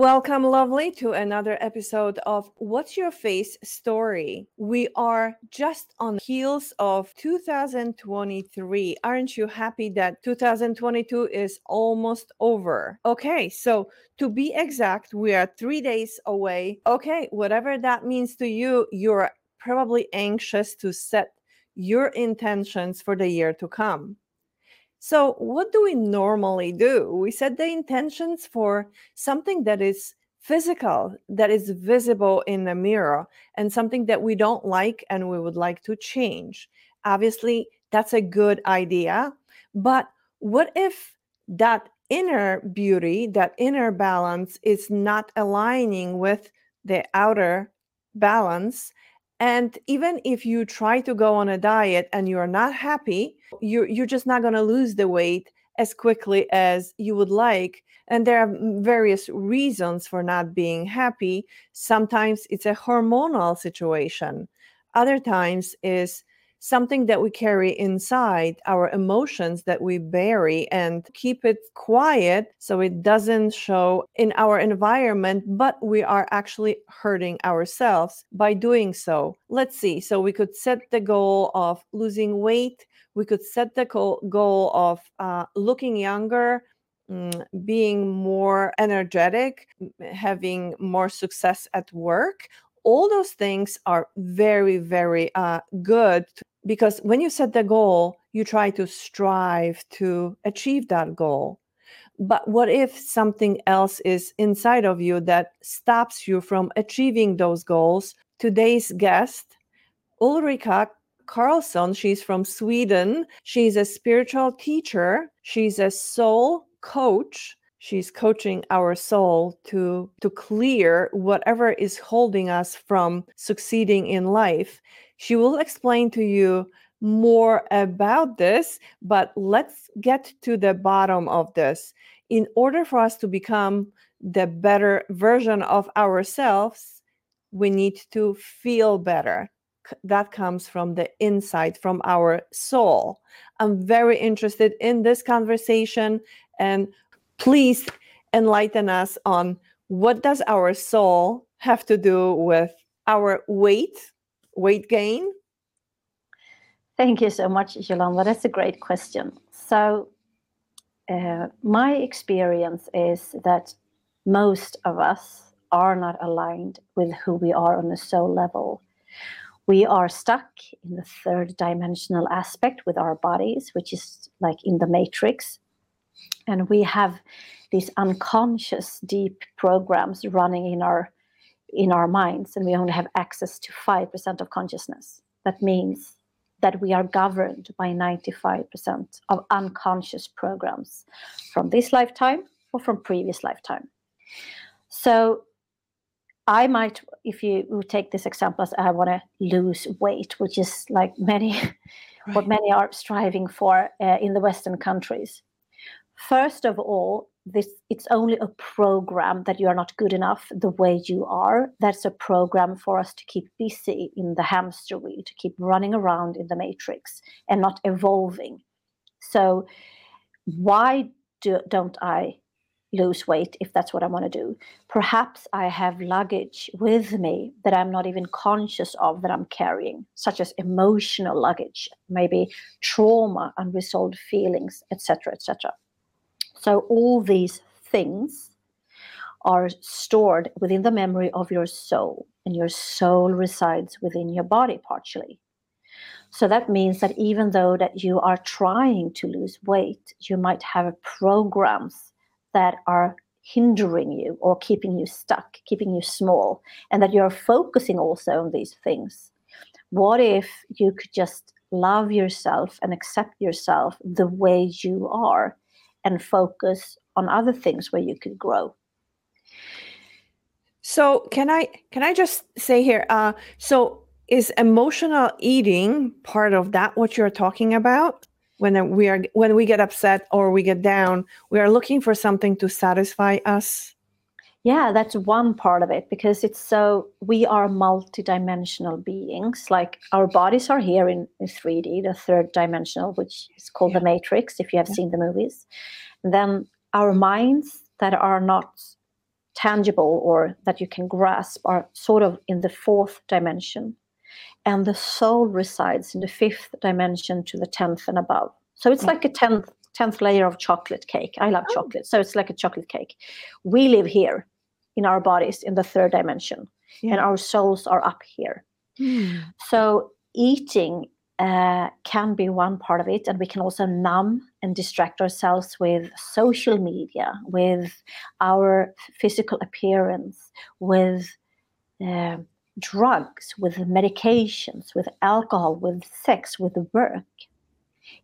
Welcome, lovely, to another episode of What's Your Face Story. We are just on heels of 2023. Aren't you happy that 2022 is almost over? Okay, so to be exact, we are three days away. Okay, whatever that means to you, you're probably anxious to set your intentions for the year to come. So, what do we normally do? We set the intentions for something that is physical, that is visible in the mirror, and something that we don't like and we would like to change. Obviously, that's a good idea. But what if that inner beauty, that inner balance is not aligning with the outer balance? And even if you try to go on a diet and you're not happy, you're, you're just not going to lose the weight as quickly as you would like. And there are various reasons for not being happy. Sometimes it's a hormonal situation. Other times is something that we carry inside, our emotions that we bury and keep it quiet so it doesn't show in our environment, but we are actually hurting ourselves by doing so. Let's see. So we could set the goal of losing weight, we could set the goal of uh, looking younger. Mm, being more energetic, having more success at work, all those things are very very uh, good because when you set the goal you try to strive to achieve that goal. But what if something else is inside of you that stops you from achieving those goals? Today's guest ulrika karlsson she's from sweden. She's a spiritual teacher. She's a soul coach. She's coaching our soul to to clear whatever is holding us from succeeding in life she will explain to you more about this, but let's get to the bottom of this. In order for us to become the better version of ourselves, we need to feel better. That comes from the inside, from our soul. I'm very interested in this conversation and please enlighten us on what does our soul have to do with our weight weight gain? Thank you so much, Yolanda. That's a great question. So, uh, my experience is that most of us are not aligned with who we are on a soul level. We are stuck in the third dimensional aspect with our bodies, which is like in the matrix. And we have these unconscious, deep programs running in our in our minds and we only have access to 5% of consciousness. That means that we are governed by 95% of unconscious programs from this lifetime or from previous lifetime. So I might, if you take this example as I want to lose weight, which is like many, right. what many are striving for uh, in the Western countries. First of all, this it's only a program that you are not good enough the way you are. That's a program for us to keep busy in the hamster wheel to keep running around in the matrix and not evolving. So why do, don't i lose weight if that's what i want to do? Perhaps i have luggage with me that i'm not even conscious of that i'm carrying such as emotional luggage maybe trauma unresolved feelings etc etc so all these things are stored within the memory of your soul, and your soul resides within your body partially. So that means that even though that you are trying to lose weight, you might have programs that are hindering you or keeping you stuck, keeping you small, and that you're focusing also on these things. What if you could just love yourself and accept yourself the way you are and focus on other things where you could grow. So can i can i just say here uh so is emotional eating part of that what you're talking about? When we are when we get upset or we get down we are looking for something to satisfy us yeah that's one part of it because it's so we are multidimensional beings. Like our bodies are here in, in 3d the third dimensional which is called yeah. the matrix if you have yeah. seen the movies. Then our minds that are not tangible or that you can grasp are sort of in the fourth dimension. And the soul resides in the fifth dimension to the 10th and above. So it's mm. like a 10th 10th layer of chocolate cake. I love oh. chocolate so it's like a chocolate cake. We live here in our bodies in the third dimension yeah. and our souls are up here mm. so eating uh, can be one part of it. And we can also numb and distract ourselves with social media, with our physical appearance, with uh, drugs, with medications, with alcohol, with sex, with work.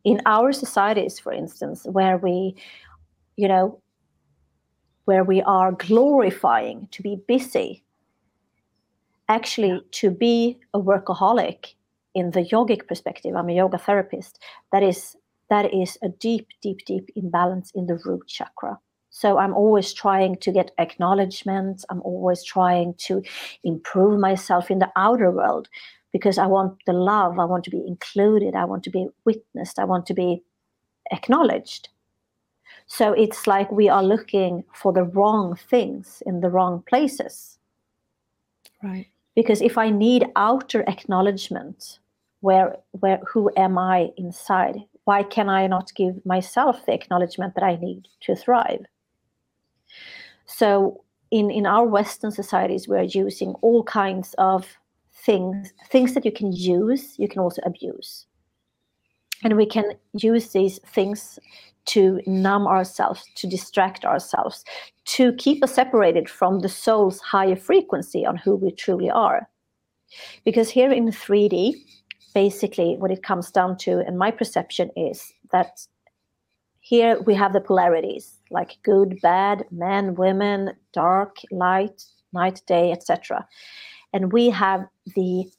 In our societies, for instance, where we, you know, where we are glorifying to be busy, actually to be a workaholic in the yogic perspective, I'm a yoga therapist, that is that is a deep, deep, deep imbalance in the root chakra. So I'm always trying to get acknowledgement. I'm always trying to improve myself in the outer world because I want the love. I want to be included. I want to be witnessed. I want to be acknowledged. So it's like we are looking for the wrong things in the wrong places. Right. Because if I need outer acknowledgement, where where who am i inside why can i not give myself the acknowledgement that i need to thrive so in in our western societies we're using all kinds of things things that you can use you can also abuse and we can use these things to numb ourselves to distract ourselves to keep us separated from the soul's higher frequency on who we truly are because here in 3d basically what it comes down to, and my perception is that here we have the polarities like good, bad, men, women, dark, light, night, day, etc. And we have the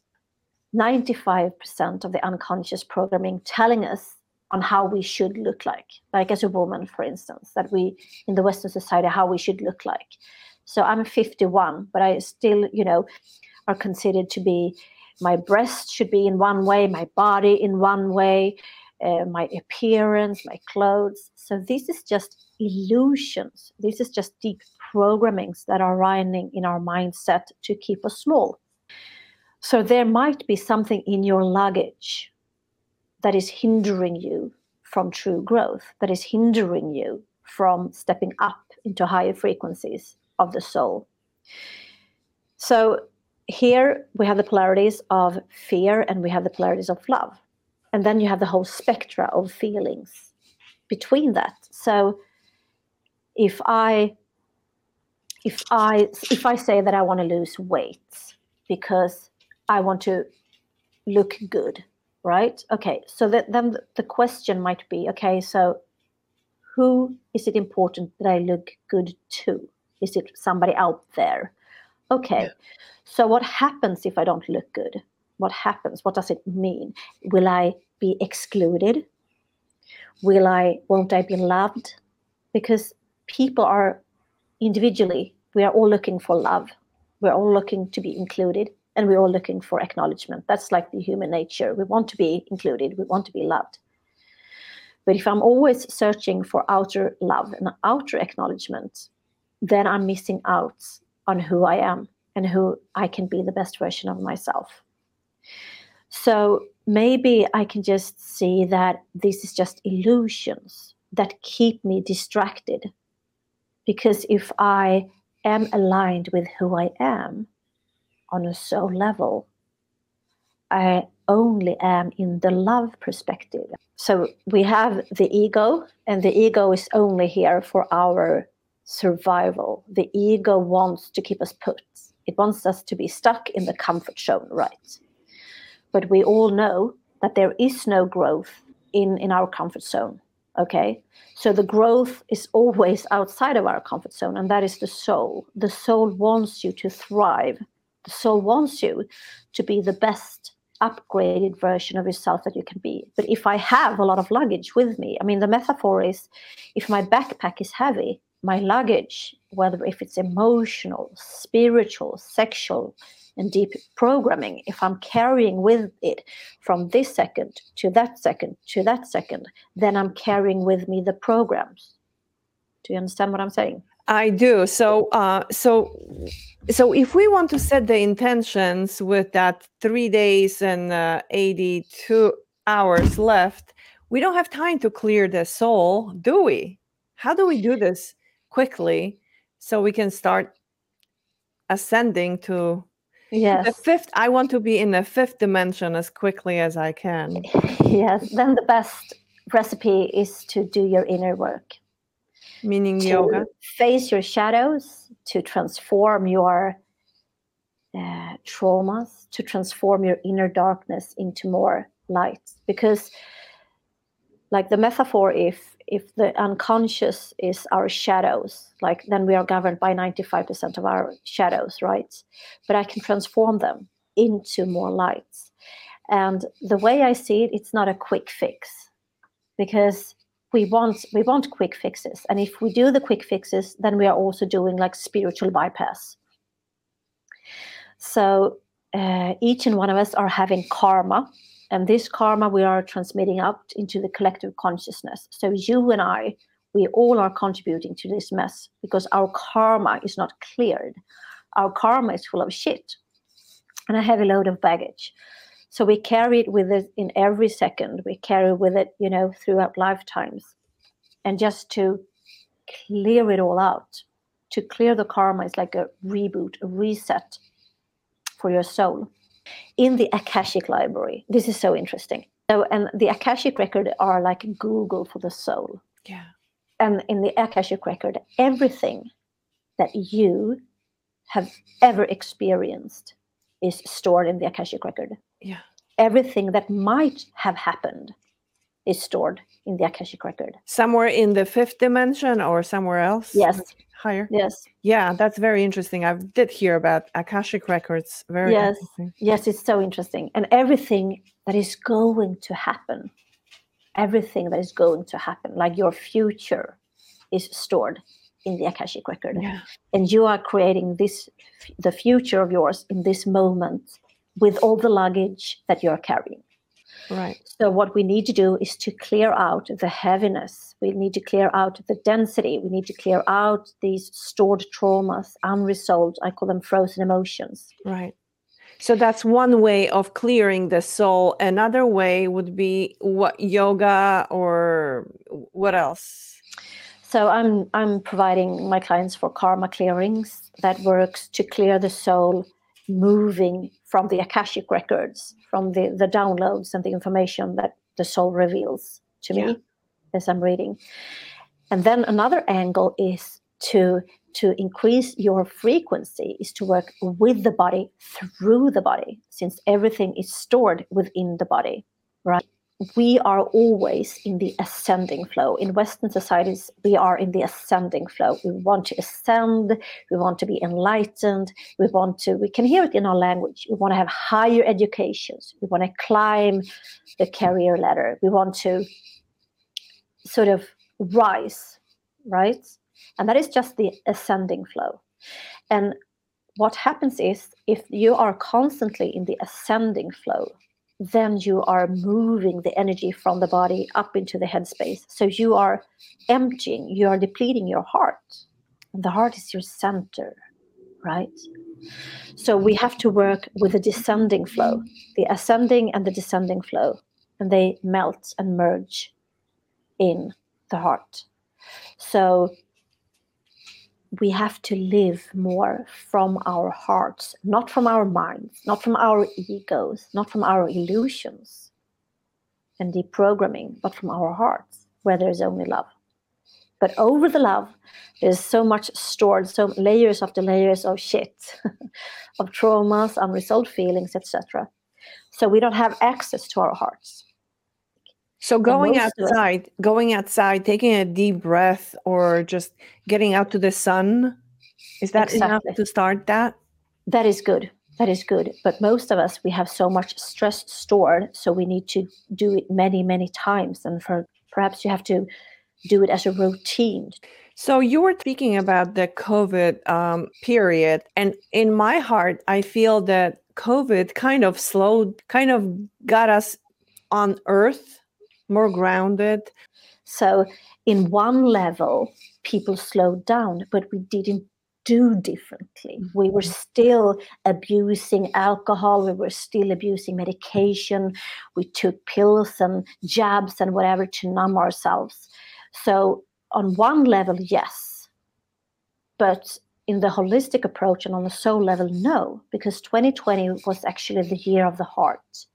95% of the unconscious programming telling us on how we should look like, like as a woman, for instance, that we in the Western society, how we should look like. So I'm 51, but I still, you know, are considered to be my breast should be in one way, my body in one way, uh, my appearance, my clothes. So this is just illusions. This is just deep programmings that are running in our mindset to keep us small. So there might be something in your luggage that is hindering you from true growth, that is hindering you from stepping up into higher frequencies of the soul. So here we have the polarities of fear and we have the polarities of love. And then you have the whole spectra of feelings between that. So if I if I if I say that I want to lose weight because I want to look good, right? Okay, so that, then the question might be, okay, so who is it important that I look good to? Is it somebody out there? Okay. Yeah. So what happens if I don't look good? What happens? What does it mean? Will I be excluded? Will I won't I be loved? Because people are individually, we are all looking for love. We're all looking to be included and we're all looking for acknowledgement. That's like the human nature. We want to be included, we want to be loved. But if I'm always searching for outer love and outer acknowledgement, then I'm missing out on who I am and who I can be the best version of myself. So maybe I can just see that this is just illusions that keep me distracted. Because if I am aligned with who I am on a soul level, I only am in the love perspective. So we have the ego, and the ego is only here for our survival. The ego wants to keep us put, it wants us to be stuck in the comfort zone, right? But we all know that there is no growth in, in our comfort zone. Okay. So the growth is always outside of our comfort zone, and that is the soul. The soul wants you to thrive. Soul wants you to be the best upgraded version of yourself that you can be. But if I have a lot of luggage with me, I mean, the metaphor is if my backpack is heavy, my luggage, whether if it's emotional, spiritual, sexual, and deep programming, if I'm carrying with it from this second to that second to that second, then I'm carrying with me the programs. Do you understand what I'm saying? I do. So, uh, so, so if we want to set the intentions with that three days and uh, eighty-two hours left, we don't have time to clear the soul, do we? How do we do this quickly so we can start ascending to the fifth? I want to be in the fifth dimension as quickly as I can. yes. Then the best recipe is to do your inner work. Meaning yoga. face your shadows, to transform your uh, traumas, to transform your inner darkness into more light. Because, like the metaphor, if if the unconscious is our shadows, like then we are governed by ninety five percent of our shadows, right? But I can transform them into more lights. And the way I see it, it's not a quick fix, because we want we want quick fixes. And if we do the quick fixes then we are also doing like spiritual bypass. So uh, each and one of us are having karma. And this karma we are transmitting out into the collective consciousness. So you and i we all are contributing to this mess because our karma is not cleared. Our karma is full of shit and a heavy load of baggage so we carry it with us in every second. We carry with it you know throughout lifetimes. And just to clear it all out to clear the karma is like a reboot a reset for your soul in the akashic library. This is so interesting. So and the akashic record are like google for the soul. Yeah. and in the akashic record everything that you have ever experienced is stored in the akashic record Yeah. everything that might have happened is stored in the akashic record Somewhere in the fifth dimension or somewhere else? yes Higher? yes Yeah, that's very interesting. I did hear about Akashic records. Very Yes. yes it's so interesting and everything that is going to happen everything that is going to happen like your future is stored in the akashic record Yeah. and you are creating this the future of yours in this moment with all the luggage that you're carrying Right. so what we need to do is to clear out the heaviness we need to clear out the density we need to clear out these stored traumas unresolved i call them frozen emotions Right. So that's one way of clearing the soul. Another way would be what yoga or what else? So I'm I'm providing my clients for karma clearings that works to clear the soul, moving from the akashic records, from the the downloads and the information that the soul reveals to Yeah. me as I'm reading. And then another angle is to to increase your frequency is to work with the body through the body since everything is stored within the body right we are always in the ascending flow. In Western societies, we are in the ascending flow. We want to ascend, we want to be enlightened, we want to, we can hear it in our language. We want to have higher educations, we want to climb the career ladder, we want to sort of rise, right? And that is just the ascending flow. And what happens is if you are constantly in the ascending flow, then you are moving the energy from the body up into the headspace. So you are emptying, you are depleting your heart. The heart is your center, right? So we have to work with the descending flow, the ascending and the descending flow, and they melt and merge in the heart. So we have to live more from our hearts, not from our minds, not from our egos, not from our illusions and deprogramming, but from our hearts, where there is only love. But over the love, there's so much stored, so layers after layers of shit, of traumas, unresolved feelings, etc. So we don't have access to our hearts. So going most of us- outside, going outside, taking a deep breath or just getting out to the sun, is that enough to start that? That is good. That is good. But most of us, we have so much stress stored, so we need to do it many, many times. And for perhaps you have to do it as a routine. So you were speaking about the COVID um, period, and in my heart, I feel that COVID kind of slowed, kind of got us on Earth, more grounded. So, in one level, people slowed down, but we didn't do differently. Mm-hmm. We were still abusing alcohol, we were still abusing medication, we took pills and jabs and whatever to numb ourselves. So, on one level, yes. But in the holistic approach and on the soul level, no, because 2020 was actually the year of the heart.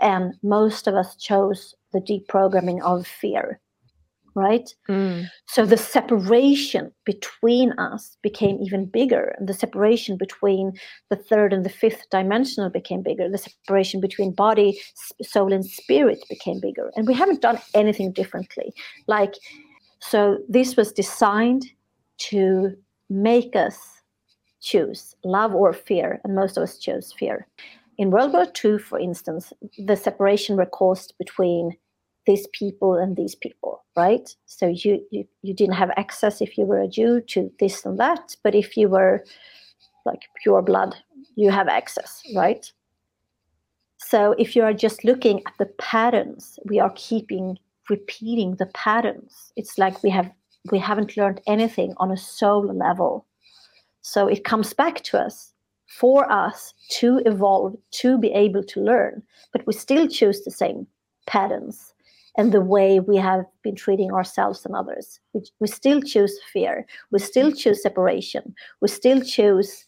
And most of us chose the deprogramming of fear, right? Mm. So the separation between us became even bigger. And the separation between the third and the fifth dimensional became bigger. The separation between body, soul, and spirit became bigger. And we haven't done anything differently. Like, so this was designed to make us choose love or fear, and most of us chose fear. In World War II, for instance, the separation were caused between these people and these people, right? So you, you you didn't have access if you were a Jew to this and that, but if you were like pure blood, you have access, right? So if you are just looking at the patterns, we are keeping repeating the patterns. It's like we have we haven't learned anything on a soul level. So it comes back to us for us to evolve, to be able to learn, but we still choose the same patterns and the way we have been treating ourselves and others. We, we still choose fear, we still choose separation, we still choose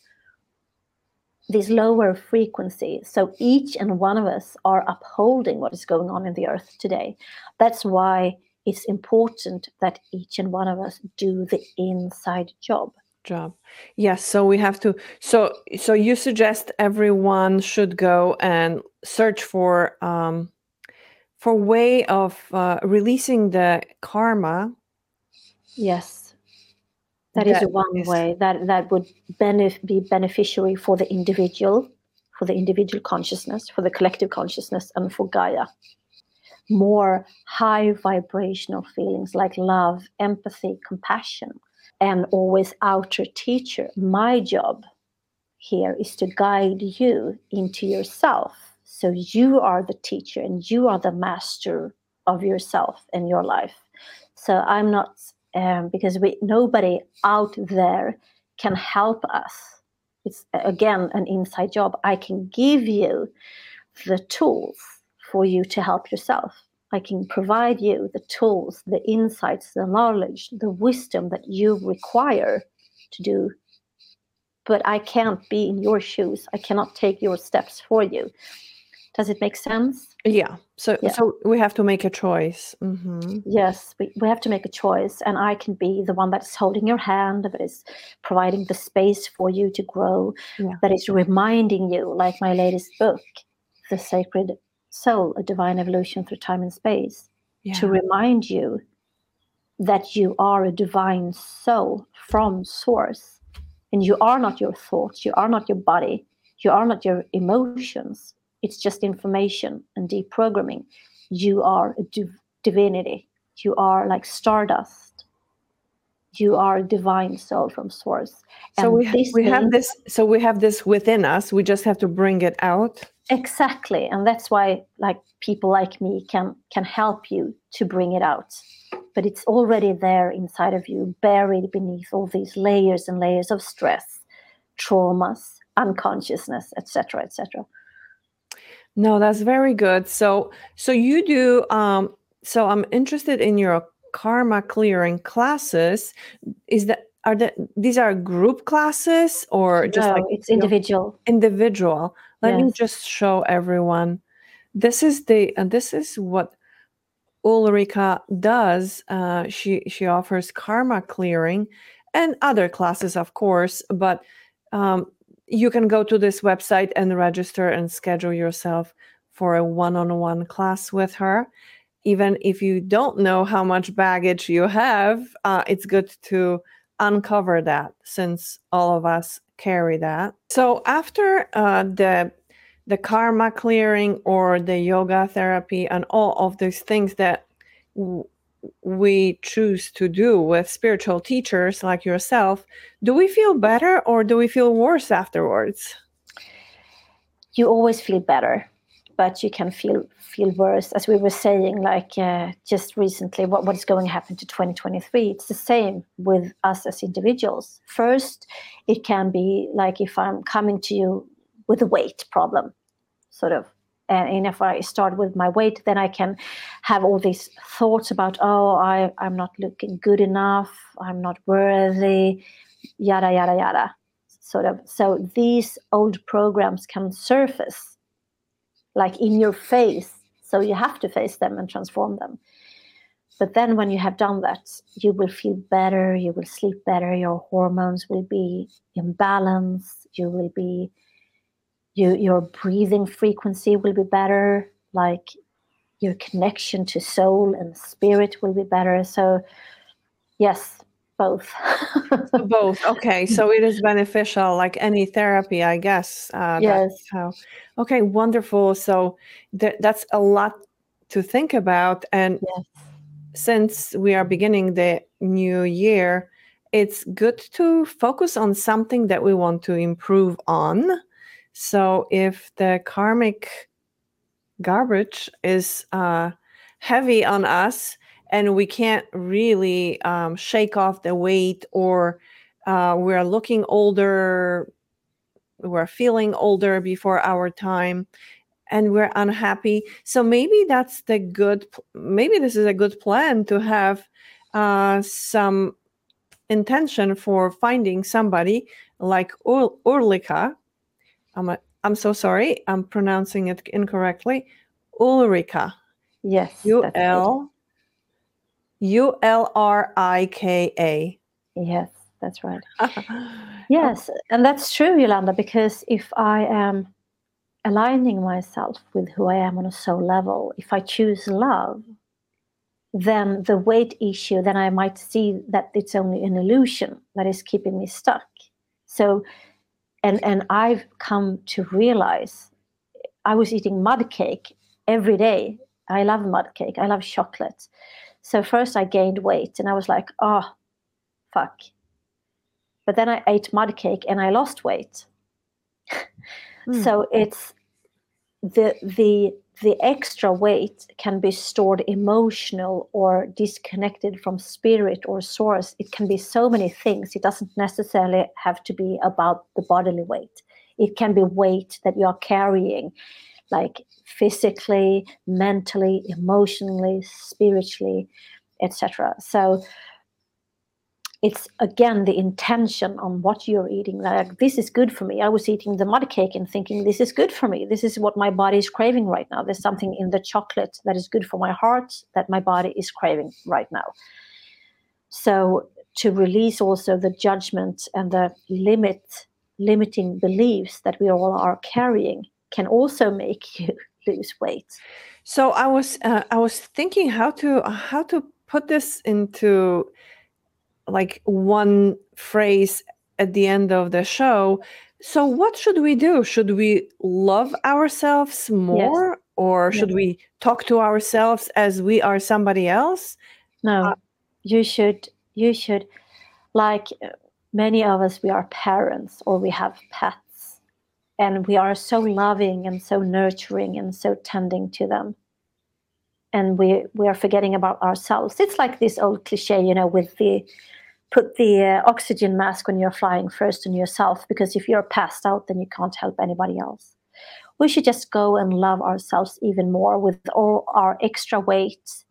these lower frequencies. So each and one of us are upholding what is going on in the earth today. That's why it's important that each and one of us do the inside job job. Yes so we have to so so you suggest everyone should go and search for um for way of uh, releasing the karma. Yes. That, that is one is... way that that would benef- be beneficiary for the individual for the individual consciousness for the collective consciousness and for gaia. More high vibrational feelings like love, empathy, compassion, and always outer teacher. My job here is to guide you into yourself. So you are the teacher and you are the master of yourself and your life. So I'm not um, because we nobody out there can help us. It's again an inside job. I can give you the tools for you to help yourself. I can provide you the tools, the insights, the knowledge, the wisdom that you require to do. But I can't be in your shoes. I cannot take your steps for you. Does it make sense? Yeah. So yeah. so we have to make a choice. Mm-hmm. Yes, we, we have to make a choice, and I can be the one that's holding your hand, that is providing the space for you to grow, yeah. that is reminding you, like my latest book, the sacred soul, a divine evolution through time and space, yeah. to remind you that you are a divine soul from source. And you are not your thoughts, you are not your body, you are not your emotions. It's just information and deprogramming. You are a div- divinity. You are like stardust. You are divine soul from source. So we, ha- we have this. So we have this within us. We just have to bring it out exactly and that's why like people like me can can help you to bring it out but it's already there inside of you buried beneath all these layers and layers of stress traumas unconsciousness etc etc no that's very good so so you do um so i'm interested in your karma clearing classes is that are that these are group classes or just no, like it's individual individual let yes. me just show everyone. This is the and this is what Ulrika does. Uh, she she offers karma clearing and other classes, of course, but um, you can go to this website and register and schedule yourself for a one-on-one class with her. Even if you don't know how much baggage you have, uh, it's good to uncover that since all of us carry that. So after uh, the the karma clearing or the yoga therapy and all of those things that w- we choose to do with spiritual teachers like yourself, do we feel better or do we feel worse afterwards? You always feel better. But you can feel feel worse. As we were saying like uh, just recently what, what is going to happen to 2023 it's the same with us as individuals. First it can be like if i'm coming to you with a weight problem sort of. And if i start with my weight then i can have all these thoughts about oh I, i'm not looking good enough i'm not worthy yada yada yada. Sort of. So these old programs can surface like in your face. So you have to face them and transform them. But then when you have done that, you will feel better, you will sleep better, your hormones will be in balance, you will be you, your breathing frequency will be better, like your connection to soul and spirit will be better. So yes, both. So both okay so it is beneficial like any therapy i guess uh, yes. how okay wonderful so th- that's a lot to think about and yes. since we are beginning the new year it's good to focus on something that we want to improve on. So if the karmic garbage is uh, heavy on us and we can't really um, shake off the weight or uh, we're looking older we're feeling older before our time and we're unhappy. So maybe that's the good maybe this is a good plan to have uh, some intention for finding somebody like Ur- Urlika I'm, a, I'm so sorry I'm pronouncing it incorrectly. Ulrika yes U L U L R I K A. Yes, that's right. yes, and that's true, Yolanda, because if I am aligning myself with who I am on a soul level, if I choose love, then the weight issue, then I might see that it's only an illusion that is keeping me stuck. So, and and I've come to realize I was eating mud cake every day. I love mud cake. I love chocolate. So first I gained weight and I was like, oh, fuck. But then I ate mud cake and I lost weight. mm. So it's the the the extra weight can be stored emotional or disconnected from spirit or source. It can be so many things. It doesn't necessarily have to be about the bodily weight. It can be weight that you are carrying, like physically, mentally, emotionally, spiritually, etc. So it's again the intention on what you're eating. Like this is good for me. I was eating the mud cake and thinking this is good for me. This is what my body is craving right now. There's something in the chocolate that is good for my heart that my body is craving right now. So to release also the judgment and the limit limiting beliefs that we all are carrying can also make you lose weight. So I was uh, I was thinking how to how to put this into like one phrase at the end of the show. So what should we do? Should we love ourselves more yes. or should yes. we talk to ourselves as we are somebody else? No. Uh, you should you should like many of us we are parents or we have pets and we are so loving and so nurturing and so tending to them. And we we are forgetting about ourselves. It's like this old cliche you know with the put the uh, oxygen mask when you're flying first on yourself because if you're passed out then you can't help anybody else. We should just go and love ourselves even more with all our extra weight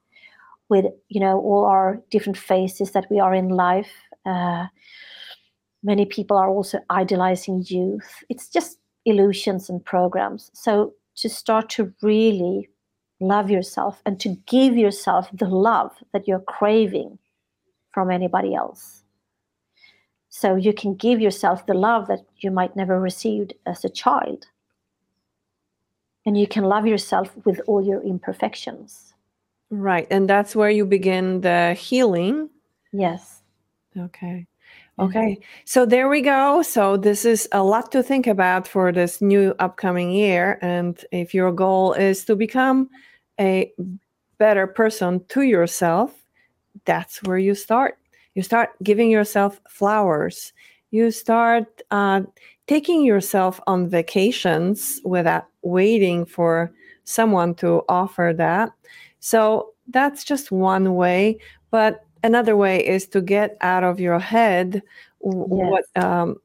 with you know all our different phases that we are in life. Uh, many people are also idolizing youth. It's just illusions and programs. So to start to really love yourself and to give yourself the love that you're craving from anybody else. So you can give yourself the love that you might never received as a child. And you can love yourself with all your imperfections. Right. And that's where you begin the healing. Yes. Okay. Okay, so there we go. So this is a lot to think about for this new upcoming year. And if your goal is to become a better person to yourself, that's where you start. You start giving yourself flowers. You start uh, taking yourself on vacations without waiting for someone to offer that. So that's just one way. But another way is to get out of your head Yes. what um,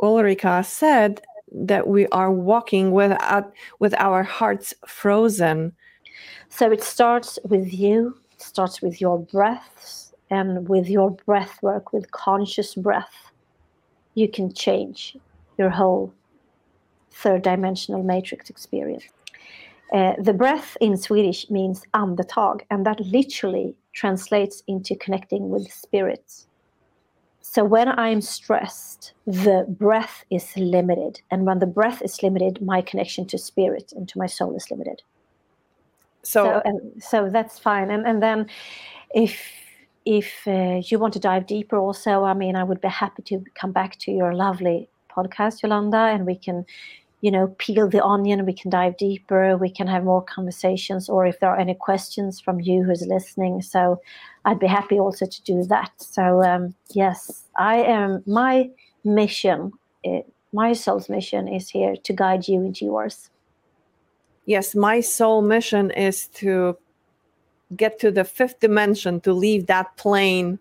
Ulrika said that we are walking without with our hearts frozen. So it starts with you, it starts with your breaths, and with your breath work, with conscious breath, you can change your whole third dimensional matrix experience. Uh, the breath in Swedish means andetag, and that literally translates into connecting with spirit. So when I'm stressed, the breath is limited. And when the breath is limited, my connection to spirit and to my soul is limited So, so and so that's fine and and then if if uh, you want to dive deeper also i mean i would be happy to come back to your lovely podcast yolanda and we can you know peel the onion we can dive deeper we can have more conversations or if there are any questions from you who's listening so i'd be happy also to do that so um, yes i am my mission uh, my soul's mission is here to guide you into yours yes, my soul mission is to get to the fifth dimension, to leave that plane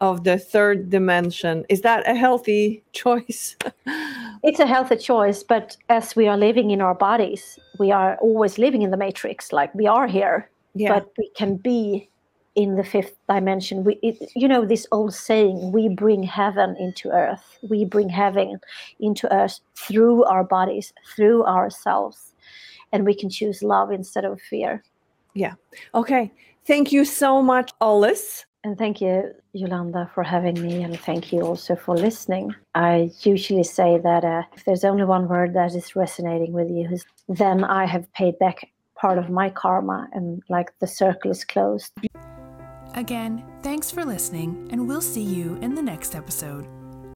of the third dimension. Is that a healthy choice? It's a healthy choice, but as we are living in our bodies, we are always living in the matrix. Like we are here, yeah. but we can be in the fifth dimension. We, it, you know, this old saying: "We bring heaven into earth. We bring heaven into earth through our bodies, through ourselves, and we can choose love instead of fear." Yeah. Okay. Thank you so much, Alice. And thank you, Yolanda, for having me, and thank you also for listening. I usually say that uh, if there's only one word that is resonating with you, then I have paid back part of my karma, and like the circle is closed. Again, thanks for listening, and we'll see you in the next episode.